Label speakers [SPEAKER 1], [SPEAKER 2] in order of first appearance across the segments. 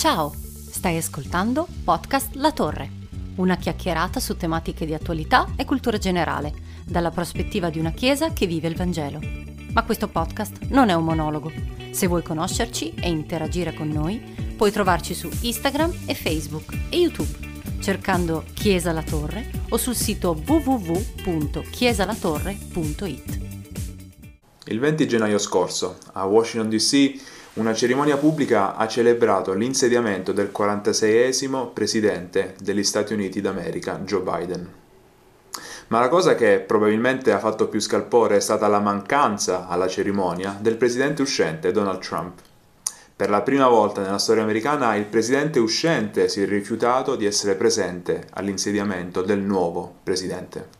[SPEAKER 1] Ciao, stai ascoltando Podcast La Torre, una chiacchierata su tematiche di attualità e cultura generale, dalla prospettiva di una chiesa che vive il Vangelo. Ma questo podcast non è un monologo. Se vuoi conoscerci e interagire con noi, puoi trovarci su Instagram e Facebook e YouTube, cercando Chiesa La Torre o sul sito www.chiesalatorre.it.
[SPEAKER 2] Il 20 gennaio scorso, a Washington DC, una cerimonia pubblica ha celebrato l'insediamento del 46esimo presidente degli Stati Uniti d'America, Joe Biden. Ma la cosa che probabilmente ha fatto più scalpore è stata la mancanza alla cerimonia del presidente uscente Donald Trump. Per la prima volta nella storia americana il presidente uscente si è rifiutato di essere presente all'insediamento del nuovo presidente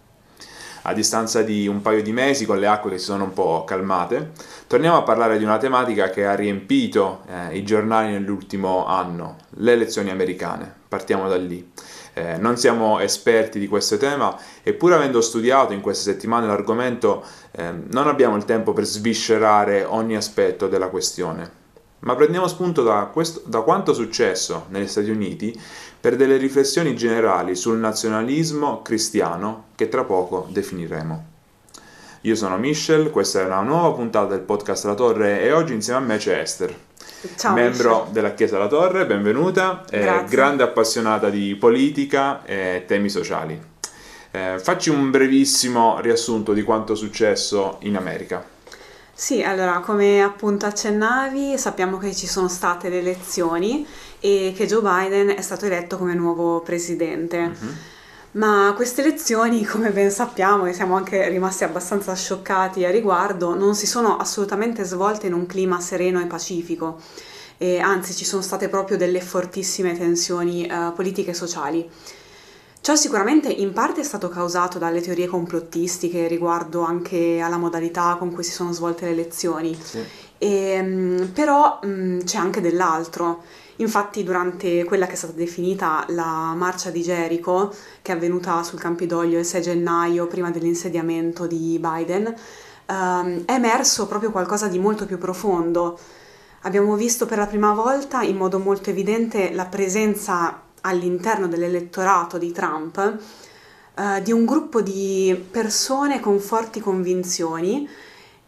[SPEAKER 2] a distanza di un paio di mesi, con le acque che si sono un po' calmate, torniamo a parlare di una tematica che ha riempito eh, i giornali nell'ultimo anno, le elezioni americane. Partiamo da lì. Eh, non siamo esperti di questo tema e pur avendo studiato in queste settimane l'argomento, eh, non abbiamo il tempo per sviscerare ogni aspetto della questione. Ma prendiamo spunto da, questo, da quanto successo negli Stati Uniti per delle riflessioni generali sul nazionalismo cristiano che tra poco definiremo. Io sono Michel, questa è una nuova puntata del podcast La Torre e oggi insieme a me c'è Esther.
[SPEAKER 3] Ciao,
[SPEAKER 2] membro
[SPEAKER 3] Michel.
[SPEAKER 2] della Chiesa La Torre, benvenuta, eh, grande appassionata di politica e temi sociali. Eh, facci un brevissimo riassunto di quanto è successo in America.
[SPEAKER 3] Sì, allora, come appunto accennavi, sappiamo che ci sono state le elezioni e che Joe Biden è stato eletto come nuovo presidente.
[SPEAKER 2] Mhm.
[SPEAKER 3] Ma queste elezioni, come ben sappiamo, e siamo anche rimasti abbastanza scioccati a riguardo, non si sono assolutamente svolte in un clima sereno e pacifico. E anzi, ci sono state proprio delle fortissime tensioni eh, politiche e sociali. Ciò sicuramente in parte è stato causato dalle teorie complottistiche riguardo anche alla modalità con cui si sono svolte le elezioni,
[SPEAKER 2] Sì.
[SPEAKER 3] E, mm, però mm, c'è anche dell'altro. Infatti durante quella che è stata definita la marcia di Gerico, che è avvenuta sul Campidoglio il 6 gennaio prima dell'insediamento di Biden, ehm, è emerso proprio qualcosa di molto più profondo. Abbiamo visto per la prima volta in modo molto evidente la presenza all'interno dell'elettorato di Trump eh, di un gruppo di persone con forti convinzioni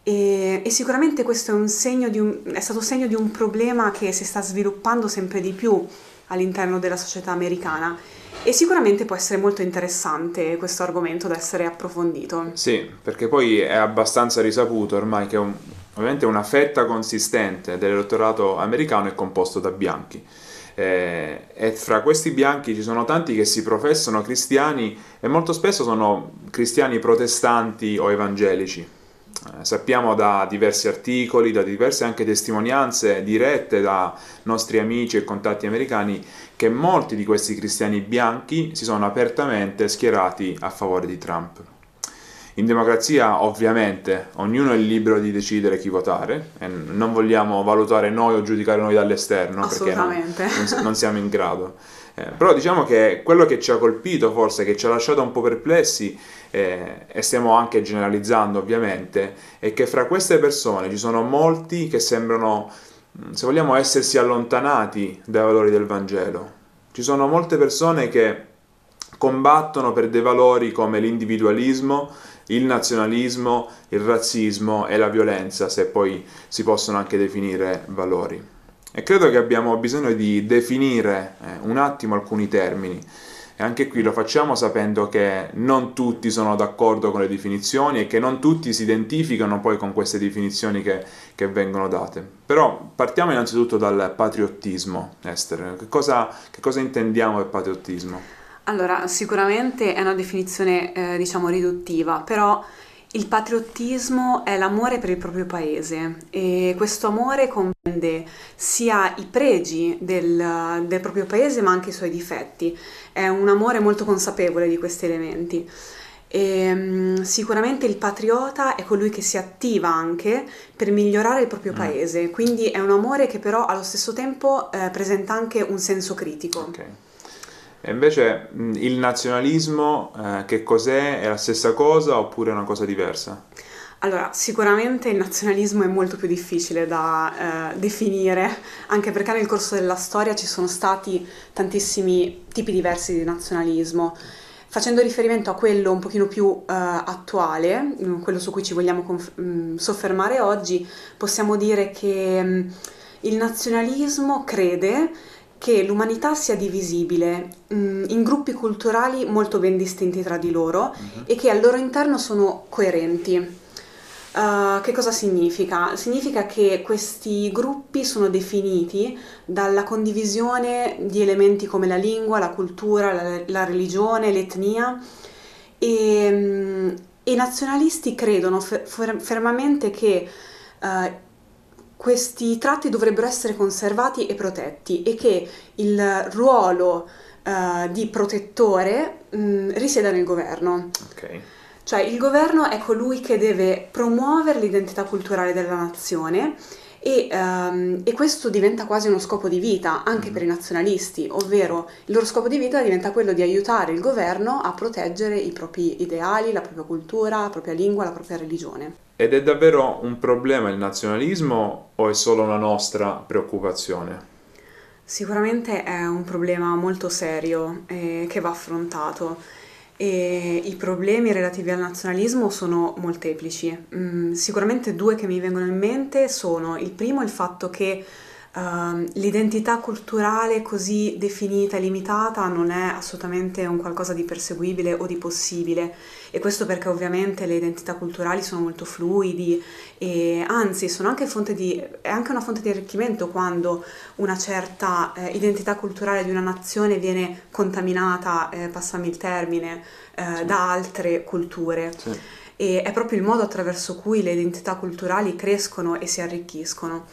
[SPEAKER 3] e, e sicuramente questo è, un è stato segno di un problema che si sta sviluppando sempre di più all'interno della società americana e sicuramente può essere molto interessante questo argomento da essere approfondito.
[SPEAKER 2] Sì, perché poi è abbastanza risaputo ormai che un- ovviamente una fetta consistente dell'elettorato americano è composto da bianchi. Eh, e fra questi bianchi ci sono tanti che si professano cristiani e molto spesso sono cristiani protestanti o evangelici. Eh, sappiamo da diversi articoli, da diverse anche testimonianze dirette da nostri amici e contatti americani che molti di questi cristiani bianchi si sono apertamente schierati a favore di Trump. In democrazia, ovviamente, ognuno è libero di decidere chi votare e non vogliamo valutare noi o giudicare noi dall'esterno perché non, non- non siamo in grado. Eh, però diciamo che quello che ci ha colpito, forse, che ci ha lasciato un po' perplessi, eh, e stiamo anche generalizzando ovviamente, è che fra queste persone ci sono molti che sembrano, mh, se vogliamo, essersi allontanati dai valori del Vangelo. Ci sono molte persone che combattono per dei valori come l'individualismo, il nazionalismo, il razzismo e la violenza, se poi si possono anche definire valori. E credo che abbiamo bisogno di definire eh, un attimo alcuni termini. E anche qui lo facciamo sapendo che non tutti sono d'accordo con le definizioni e che non tutti si identificano poi con queste definizioni che, che vengono date. Però partiamo innanzitutto dal patriottismo, Esther. Che cosa, che cosa intendiamo per patriottismo?
[SPEAKER 3] Allora, sicuramente è una definizione, eh, diciamo, riduttiva, però il patriottismo è l'amore per il proprio paese e questo amore comprende sia i pregi del, del proprio paese ma anche i suoi difetti. È un amore molto consapevole di questi elementi. E, mm, sicuramente il patriota è colui che si attiva anche per migliorare il proprio
[SPEAKER 2] Mm.
[SPEAKER 3] paese, quindi è un amore che però allo stesso tempo eh, presenta anche un senso critico.
[SPEAKER 2] Ok. E invece mh, il nazionalismo, eh, che cos'è? È la stessa cosa oppure è una cosa diversa?
[SPEAKER 3] Allora, sicuramente il nazionalismo è molto più difficile da eh, definire, anche perché nel corso della storia ci sono stati tantissimi tipi diversi di nazionalismo. Facendo riferimento a quello un pochino più uh, attuale, mm, quello su cui ci vogliamo conf- mm, soffermare oggi, possiamo dire che mm, il nazionalismo crede che l'umanità sia divisibile mh, in gruppi culturali molto ben distinti tra di loro uh-huh. e che al loro interno sono coerenti. Uh, che cosa significa? Significa che questi gruppi sono definiti dalla condivisione di elementi come la lingua, la cultura, la, la religione, l'etnia e, um, i nazionalisti credono fer- fermamente che uh, questi tratti dovrebbero essere conservati e protetti e che il ruolo uh, di protettore um, risieda nel governo.
[SPEAKER 2] Okay.
[SPEAKER 3] Cioè il governo è colui che deve promuovere l'identità culturale della nazione e, um, e, questo diventa quasi uno scopo di vita anche mm. per i nazionalisti, ovvero il loro scopo di vita diventa quello di aiutare il governo a proteggere i propri ideali, la propria cultura, la propria lingua, la propria religione.
[SPEAKER 2] Ed è davvero un problema il nazionalismo o è solo una nostra preoccupazione?
[SPEAKER 3] Sicuramente è un problema molto serio eh, che va affrontato e i problemi relativi al nazionalismo sono molteplici. Mm, sicuramente due che mi vengono in mente sono il primo il fatto che Uh, l'identità culturale così definita e limitata non è assolutamente un qualcosa di perseguibile o di possibile e questo perché ovviamente le identità culturali sono molto fluidi e anzi sono anche fonte di, è anche una fonte di arricchimento quando una certa eh, identità culturale di una nazione viene contaminata, eh, passami il termine, eh, sì. da altre culture. Sì. E è proprio il modo attraverso cui le identità culturali crescono e si arricchiscono.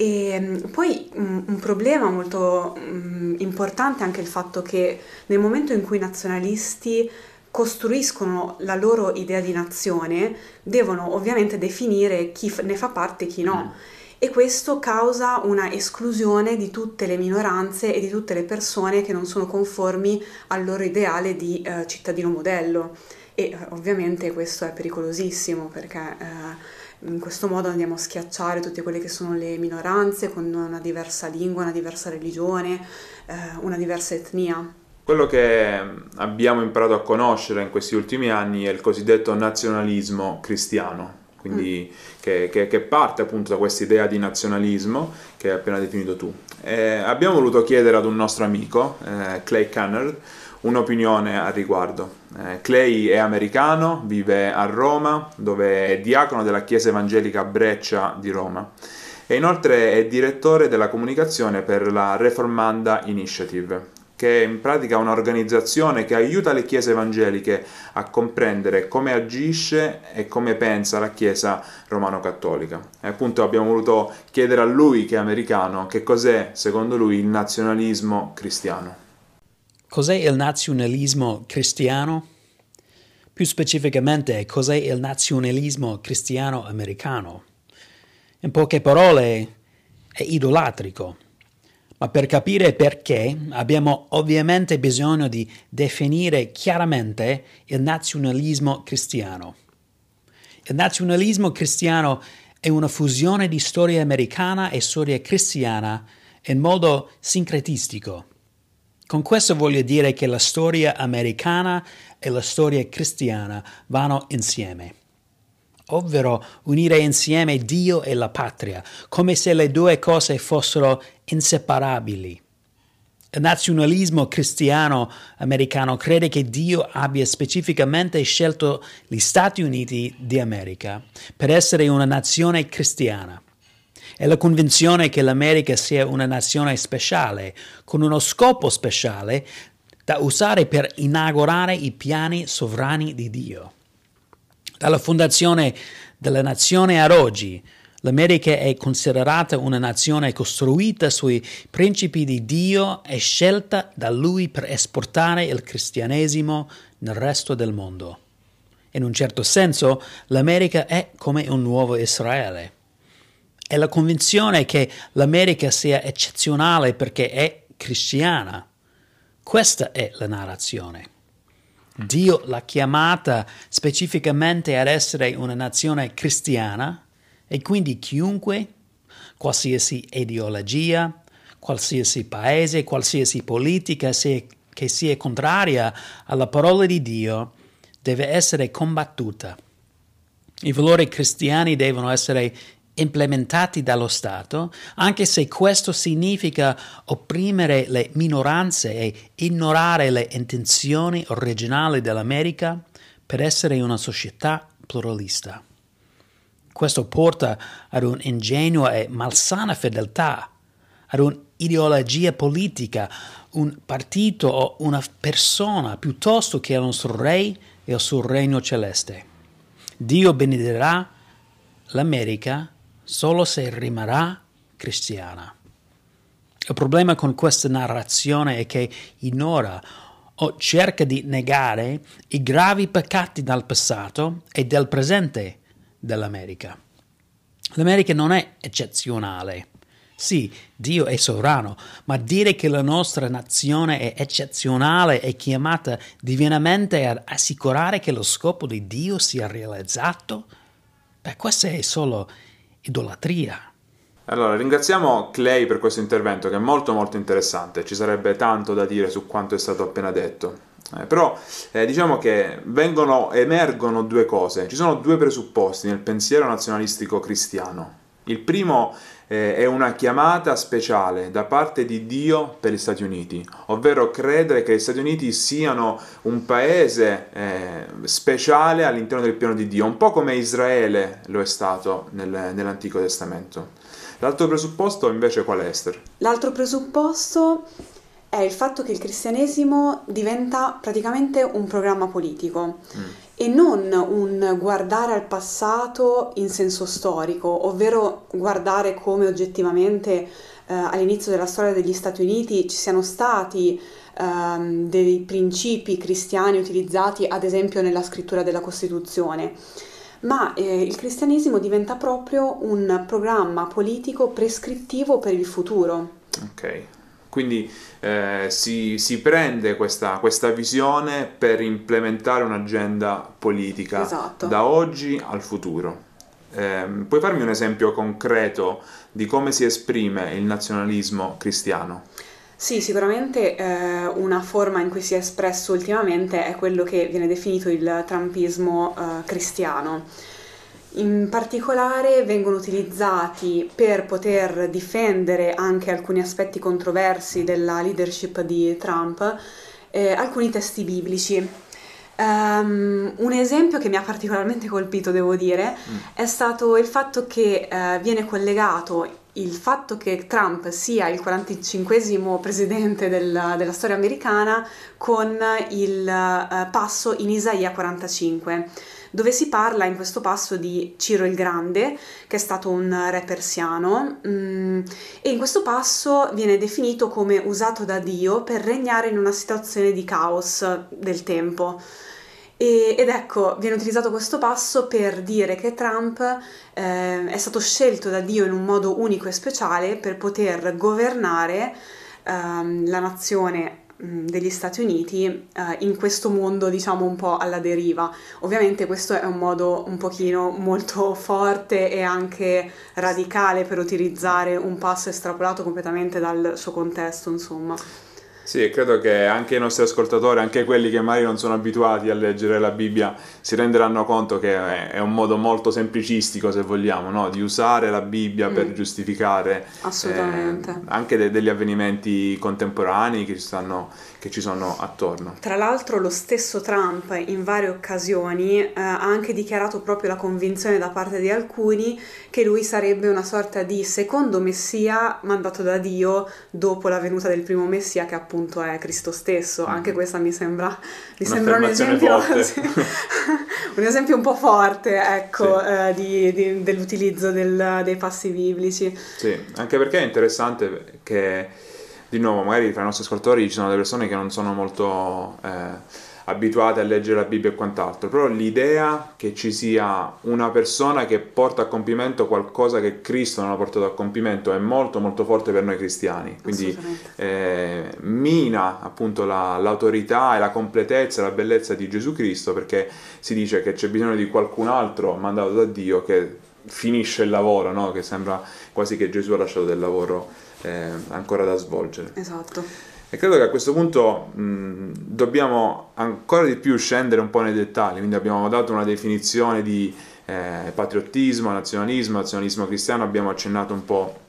[SPEAKER 3] E mm, poi un, un problema molto um, importante è anche il fatto che nel momento in cui i nazionalisti costruiscono la loro idea di nazione, devono ovviamente definire chi ne fa parte e chi no. Mm. E questo causa una esclusione di tutte le minoranze e di tutte le persone che non sono conformi al loro ideale di eh, cittadino modello. E eh, ovviamente questo è pericolosissimo perché eh, in questo modo andiamo a schiacciare tutte quelle che sono le minoranze con una diversa lingua, una diversa religione, eh, una diversa etnia.
[SPEAKER 2] Quello che abbiamo imparato a conoscere in questi ultimi anni è il cosiddetto nazionalismo cristiano, quindi mm. che, che, che, parte appunto da questa idea di nazionalismo che hai appena definito tu. E abbiamo voluto chiedere ad un nostro amico, eh, Clay Cannard, un'opinione al riguardo. Eh, Clay è americano, vive a Roma, dove è diacono della Chiesa Evangelica Breccia di Roma e inoltre è direttore della comunicazione per la Reformanda Initiative, che è in pratica un'organizzazione che aiuta le chiese evangeliche a comprendere come agisce e come pensa la Chiesa romano-cattolica. E appunto abbiamo voluto chiedere a lui, che è americano, che cos'è secondo lui il nazionalismo cristiano.
[SPEAKER 4] Cos'è il nazionalismo cristiano? Più specificamente, cos'è il nazionalismo cristiano americano? In poche parole, è idolatrico. Ma per capire perché abbiamo ovviamente bisogno di definire chiaramente il nazionalismo cristiano. Il nazionalismo cristiano è una fusione di storia americana e storia cristiana in modo sincretistico. Con questo voglio dire che la storia americana e la storia cristiana vanno insieme, ovvero unire insieme Dio e la patria, come se le due cose fossero inseparabili. Il nazionalismo cristiano americano crede che Dio abbia specificamente scelto gli Stati Uniti di America per essere una nazione cristiana è la convinzione che l'America sia una nazione speciale, con uno scopo speciale da usare per inaugurare i piani sovrani di Dio. Dalla fondazione della nazione ad oggi, l'America è considerata una nazione costruita sui principi di Dio e scelta da Lui per esportare il cristianesimo nel resto del mondo. In un certo senso, l'America è come un nuovo Israele è la convinzione che l'America sia eccezionale perché è cristiana. Questa è la narrazione. Dio l'ha chiamata specificamente ad essere una nazione cristiana e quindi chiunque, qualsiasi ideologia, qualsiasi paese, qualsiasi politica che sia contraria alla parola di Dio, deve essere combattuta. I valori cristiani devono essere implementati dallo Stato, anche se questo significa opprimere le minoranze e ignorare le intenzioni originali dell'America per essere una società pluralista. Questo porta ad un'ingenua e malsana fedeltà, ad un'ideologia politica, un partito o una persona piuttosto che al nostro Re e al suo regno celeste. Dio benedirà l'America solo se rimarrà cristiana. Il problema con questa narrazione è che ignora o cerca di negare i gravi peccati del passato e del presente dell'America. L'America non è eccezionale. Sì, Dio è sovrano, ma dire che la nostra nazione è eccezionale è chiamata divinamente ad assicurare che lo scopo di Dio sia realizzato? Beh, questa è solo idolatria.
[SPEAKER 2] Allora, ringraziamo Clay per questo intervento che è molto molto interessante, ci sarebbe tanto da dire su quanto è stato appena detto. Eh, però eh, diciamo che vengono, emergono due cose, ci sono due presupposti nel pensiero nazionalistico cristiano. Il primo eh, è una chiamata speciale da parte di Dio per gli Stati Uniti, ovvero credere che gli Stati Uniti siano un paese eh, speciale all'interno del piano di Dio, un po' come Israele lo è stato nel, nell'Antico Testamento. L'altro presupposto invece qual è Esther?
[SPEAKER 3] L'altro presupposto è il fatto che il cristianesimo diventa praticamente un programma politico. Mm e non un guardare al passato in senso storico, ovvero guardare come oggettivamente eh, all'inizio della storia degli Stati Uniti ci siano stati ehm, dei principi cristiani utilizzati ad esempio nella scrittura della Costituzione, ma eh, il cristianesimo diventa proprio un programma politico prescrittivo per il futuro.
[SPEAKER 2] Ok, quindi eh, si, si, prende questa, questa, visione per implementare un'agenda politica
[SPEAKER 3] esatto.
[SPEAKER 2] da oggi al futuro. Eh, puoi farmi un esempio concreto di come si esprime il nazionalismo cristiano?
[SPEAKER 3] Sì, sicuramente eh, una forma in cui si è espresso ultimamente è quello che viene definito il trumpismo eh, cristiano in particolare vengono utilizzati per poter difendere anche alcuni aspetti controversi della leadership di Trump, eh, alcuni testi biblici. Um, un esempio che mi ha particolarmente colpito, devo dire, mm. è stato il fatto che uh, viene collegato il fatto che Trump sia il 45 presidente del, della storia americana con il uh, passo in Isaia 45 dove si parla in questo passo di Ciro il Grande, che è stato un re persiano, mm, e in questo passo viene definito come usato da Dio per regnare in una situazione di caos del tempo. E, ed ecco, viene utilizzato questo passo per dire che Trump eh, è stato scelto da Dio in un modo unico e speciale per poter governare ehm, la nazione degli Stati Uniti eh, in questo mondo diciamo un po' alla deriva. Ovviamente questo è un modo un pochino molto forte e anche radicale per utilizzare un passo estrapolato completamente dal suo contesto, insomma.
[SPEAKER 2] Sì, credo che anche i nostri ascoltatori, anche quelli che magari non sono abituati a leggere la Bibbia, si renderanno conto che è un modo molto semplicistico, se vogliamo, no? di usare la Bibbia mm. per giustificare
[SPEAKER 3] eh,
[SPEAKER 2] anche de- degli avvenimenti contemporanei che ci stanno che ci sono attorno.
[SPEAKER 3] Tra l'altro lo stesso Trump in varie occasioni eh, ha anche dichiarato proprio la convinzione da parte di alcuni che lui sarebbe una sorta di secondo messia mandato da Dio dopo la venuta del primo messia che appunto è Cristo stesso. Mm. Anche questa mi sembra, mi sembra un esempio un esempio un po' forte ecco, sì. eh, di, di, dell'utilizzo del, dei passi biblici.
[SPEAKER 2] Sì, anche perché è interessante che di nuovo, magari tra i nostri ascoltatori ci sono delle persone che non sono molto eh, abituati a leggere la Bibbia e quant'altro, però l'idea che ci sia una persona che porta a compimento qualcosa che Cristo non ha portato a compimento è molto molto forte per noi cristiani, quindi eh, mina appunto la, l'autorità e la completezza e la bellezza di Gesù Cristo perché si dice che c'è bisogno di qualcun altro mandato da Dio che finisce il lavoro, no? che sembra quasi che Gesù ha lasciato del lavoro eh, ancora da svolgere.
[SPEAKER 3] Esatto.
[SPEAKER 2] E credo che a questo punto mh, dobbiamo ancora di più scendere un po' nei dettagli, quindi abbiamo dato una definizione di eh, patriottismo, nazionalismo, nazionalismo cristiano, abbiamo accennato un po'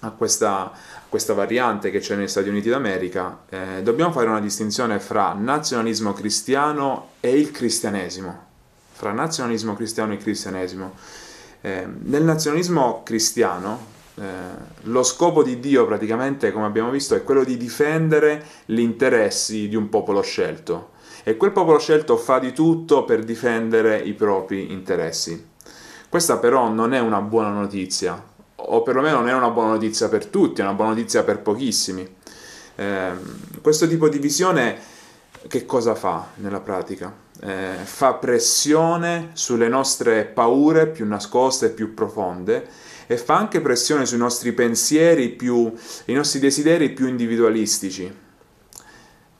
[SPEAKER 2] a questa, questa variante che c'è negli Stati Uniti d'America, eh, dobbiamo fare una distinzione fra nazionalismo cristiano e il cristianesimo, fra nazionalismo cristiano e cristianesimo. Eh, nel nazionalismo cristiano eh, lo scopo di Dio praticamente, come abbiamo visto, è quello di difendere gli interessi di un popolo scelto e quel popolo scelto fa di tutto per difendere i propri interessi. Questa però non è una buona notizia, o perlomeno non è una buona notizia per tutti, è una buona notizia per pochissimi. Eh, questo tipo di visione che cosa fa nella pratica? Eh, fa pressione sulle nostre paure più nascoste e più profonde e fa anche pressione sui nostri pensieri più, i nostri desideri più individualistici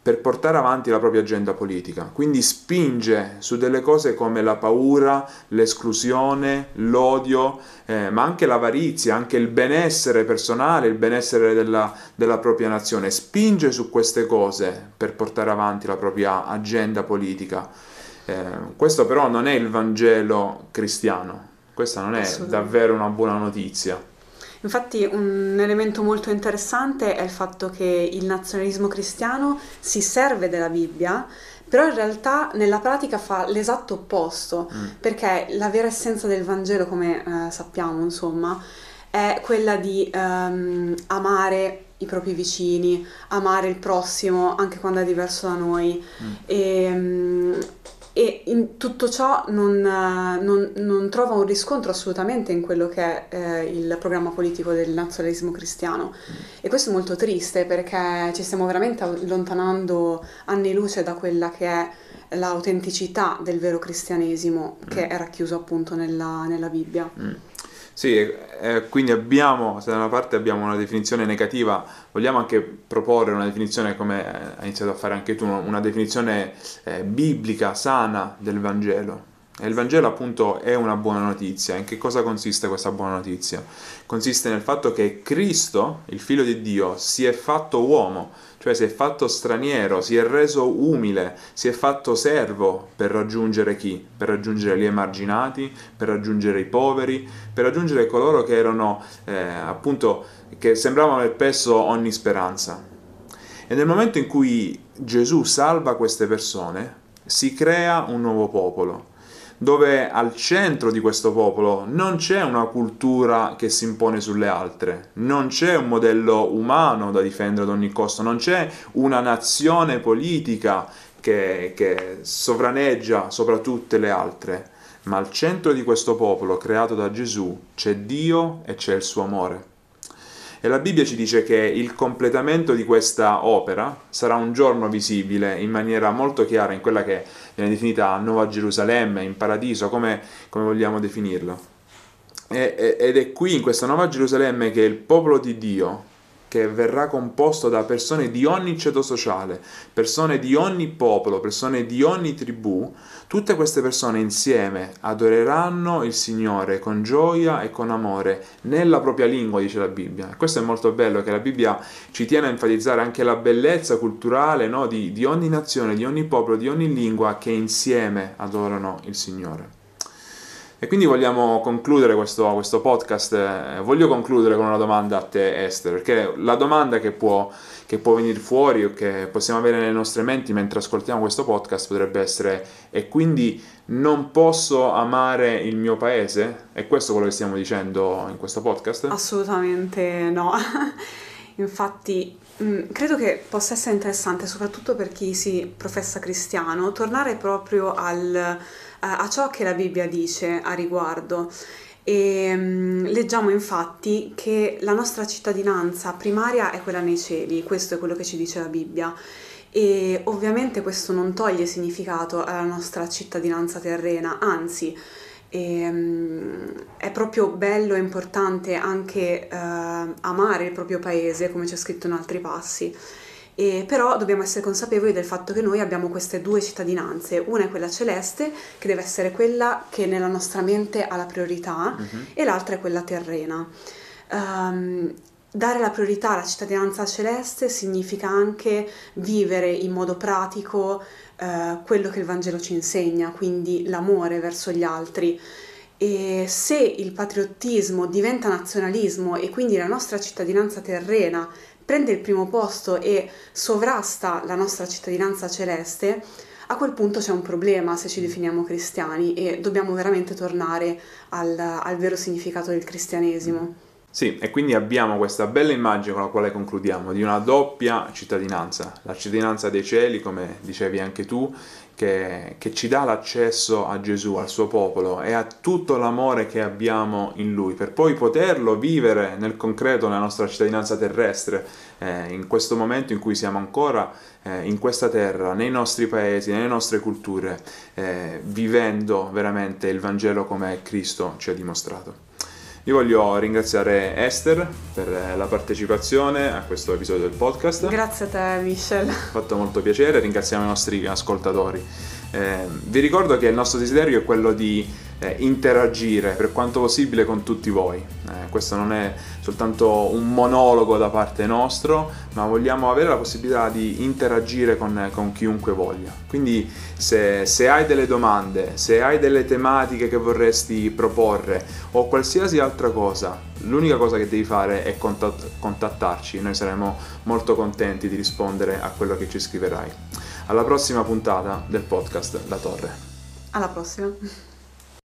[SPEAKER 2] per portare avanti la propria agenda politica. Quindi spinge su delle cose come la paura, l'esclusione, l'odio, eh, ma anche l'avarizia, anche il benessere personale, il benessere della, della propria nazione. Spinge su queste cose per portare avanti la propria agenda politica. Eh, questo però non è il Vangelo cristiano, questa non è davvero una buona notizia.
[SPEAKER 3] Infatti un elemento molto interessante è il fatto che il nazionalismo cristiano si serve della Bibbia, però in realtà nella pratica fa l'esatto opposto, mm. perché la vera essenza del Vangelo, come eh, sappiamo, insomma, è quella di um, amare i propri vicini, amare il prossimo anche quando è diverso da noi. Mm. E, um, e in tutto ciò non, non, non, trova un riscontro assolutamente in quello che è eh, il programma politico del nazionalismo cristiano e questo è molto triste perché ci stiamo veramente allontanando anni luce da quella che è l'autenticità del vero cristianesimo che mm. è racchiuso appunto nella, nella Bibbia.
[SPEAKER 2] Mm. Sì, eh, quindi abbiamo, se da una parte abbiamo una definizione negativa, vogliamo anche proporre una definizione, come hai iniziato a fare anche tu, una definizione eh, biblica, sana del Vangelo. E il Vangelo appunto è una buona notizia. In che cosa consiste questa buona notizia? Consiste nel fatto che Cristo, il figlio di Dio, si è fatto uomo, cioè si è fatto straniero, si è reso umile, si è fatto servo per raggiungere chi? Per raggiungere gli emarginati, per raggiungere i poveri, per raggiungere coloro che erano eh, appunto che sembravano aver perso ogni speranza. E nel momento in cui Gesù salva queste persone, si crea un nuovo popolo dove al centro di questo popolo non c'è una cultura che si impone sulle altre, non c'è un modello umano da difendere ad ogni costo, non c'è una nazione politica che, che sovraneggia sopra tutte le altre, ma al centro di questo popolo creato da Gesù c'è Dio e c'è il suo amore. E la Bibbia ci dice che il completamento di questa opera sarà un giorno visibile in maniera molto chiara in quella che viene definita Nuova Gerusalemme, in paradiso, come, come vogliamo definirlo. E, ed è qui, in questa Nuova Gerusalemme, che il popolo di Dio, che verrà composto da persone di ogni ceto sociale, persone di ogni popolo, persone di ogni tribù, tutte queste persone insieme adoreranno il Signore con gioia e con amore nella propria lingua, dice la Bibbia. Questo è molto bello, che la Bibbia ci tiene a enfatizzare anche la bellezza culturale no, di, di ogni nazione, di ogni popolo, di ogni lingua che insieme adorano il Signore. E quindi vogliamo concludere questo, questo podcast, eh, voglio concludere con una domanda a te Esther, perché la domanda che può, che può venire fuori o che possiamo avere nelle nostre menti mentre ascoltiamo questo podcast potrebbe essere e quindi non posso amare il mio paese? È questo quello che stiamo dicendo in questo podcast?
[SPEAKER 3] Assolutamente no. Infatti mm, credo che possa essere interessante, soprattutto per chi si professa cristiano, tornare proprio al a ciò che la Bibbia dice a riguardo. E, um, leggiamo infatti che la nostra cittadinanza primaria è quella nei cieli, questo è quello che ci dice la Bibbia. e ovviamente questo non toglie significato alla nostra cittadinanza terrena, anzi e, um, è proprio bello e importante anche uh, amare il proprio paese, come c'è scritto in altri passi. E però dobbiamo essere consapevoli del fatto che noi abbiamo queste due cittadinanze, una è quella celeste, che deve essere quella che nella nostra mente ha la priorità, uh-huh. e l'altra è quella terrena. Um, dare la priorità alla cittadinanza celeste significa anche vivere in modo pratico uh, quello che il Vangelo ci insegna, quindi l'amore verso gli altri. E se il patriottismo diventa nazionalismo e quindi la nostra cittadinanza terrena prende il primo posto e sovrasta la nostra cittadinanza celeste, a quel punto c'è un problema se ci definiamo cristiani e dobbiamo veramente tornare al, al vero significato del cristianesimo.
[SPEAKER 2] Sì, e quindi abbiamo questa bella immagine con la quale concludiamo di una doppia cittadinanza, la cittadinanza dei cieli, come dicevi anche tu, che, che, ci dà l'accesso a Gesù, al suo popolo e a tutto l'amore che abbiamo in Lui, per poi poterlo vivere nel concreto nella nostra cittadinanza terrestre, eh, in questo momento in cui siamo ancora eh, in questa terra, nei nostri paesi, nelle nostre culture, eh, vivendo veramente il Vangelo come Cristo ci ha dimostrato. Io voglio ringraziare Esther per la partecipazione a questo episodio del podcast.
[SPEAKER 3] Grazie a te, Michel. Ha
[SPEAKER 2] fatto molto piacere, ringraziamo i nostri ascoltatori. Eh, vi ricordo che il nostro desiderio è quello di eh, interagire per quanto possibile con tutti voi. Eh, questo non è soltanto un monologo da parte nostro, ma vogliamo avere la possibilità di interagire con, con chiunque voglia. Quindi se, se, hai delle domande, se hai delle tematiche che vorresti proporre o qualsiasi altra cosa, l'unica cosa che devi fare è contattarci, noi saremo molto contenti di rispondere a quello che ci scriverai. Alla prossima puntata del podcast La Torre.
[SPEAKER 3] Alla prossima.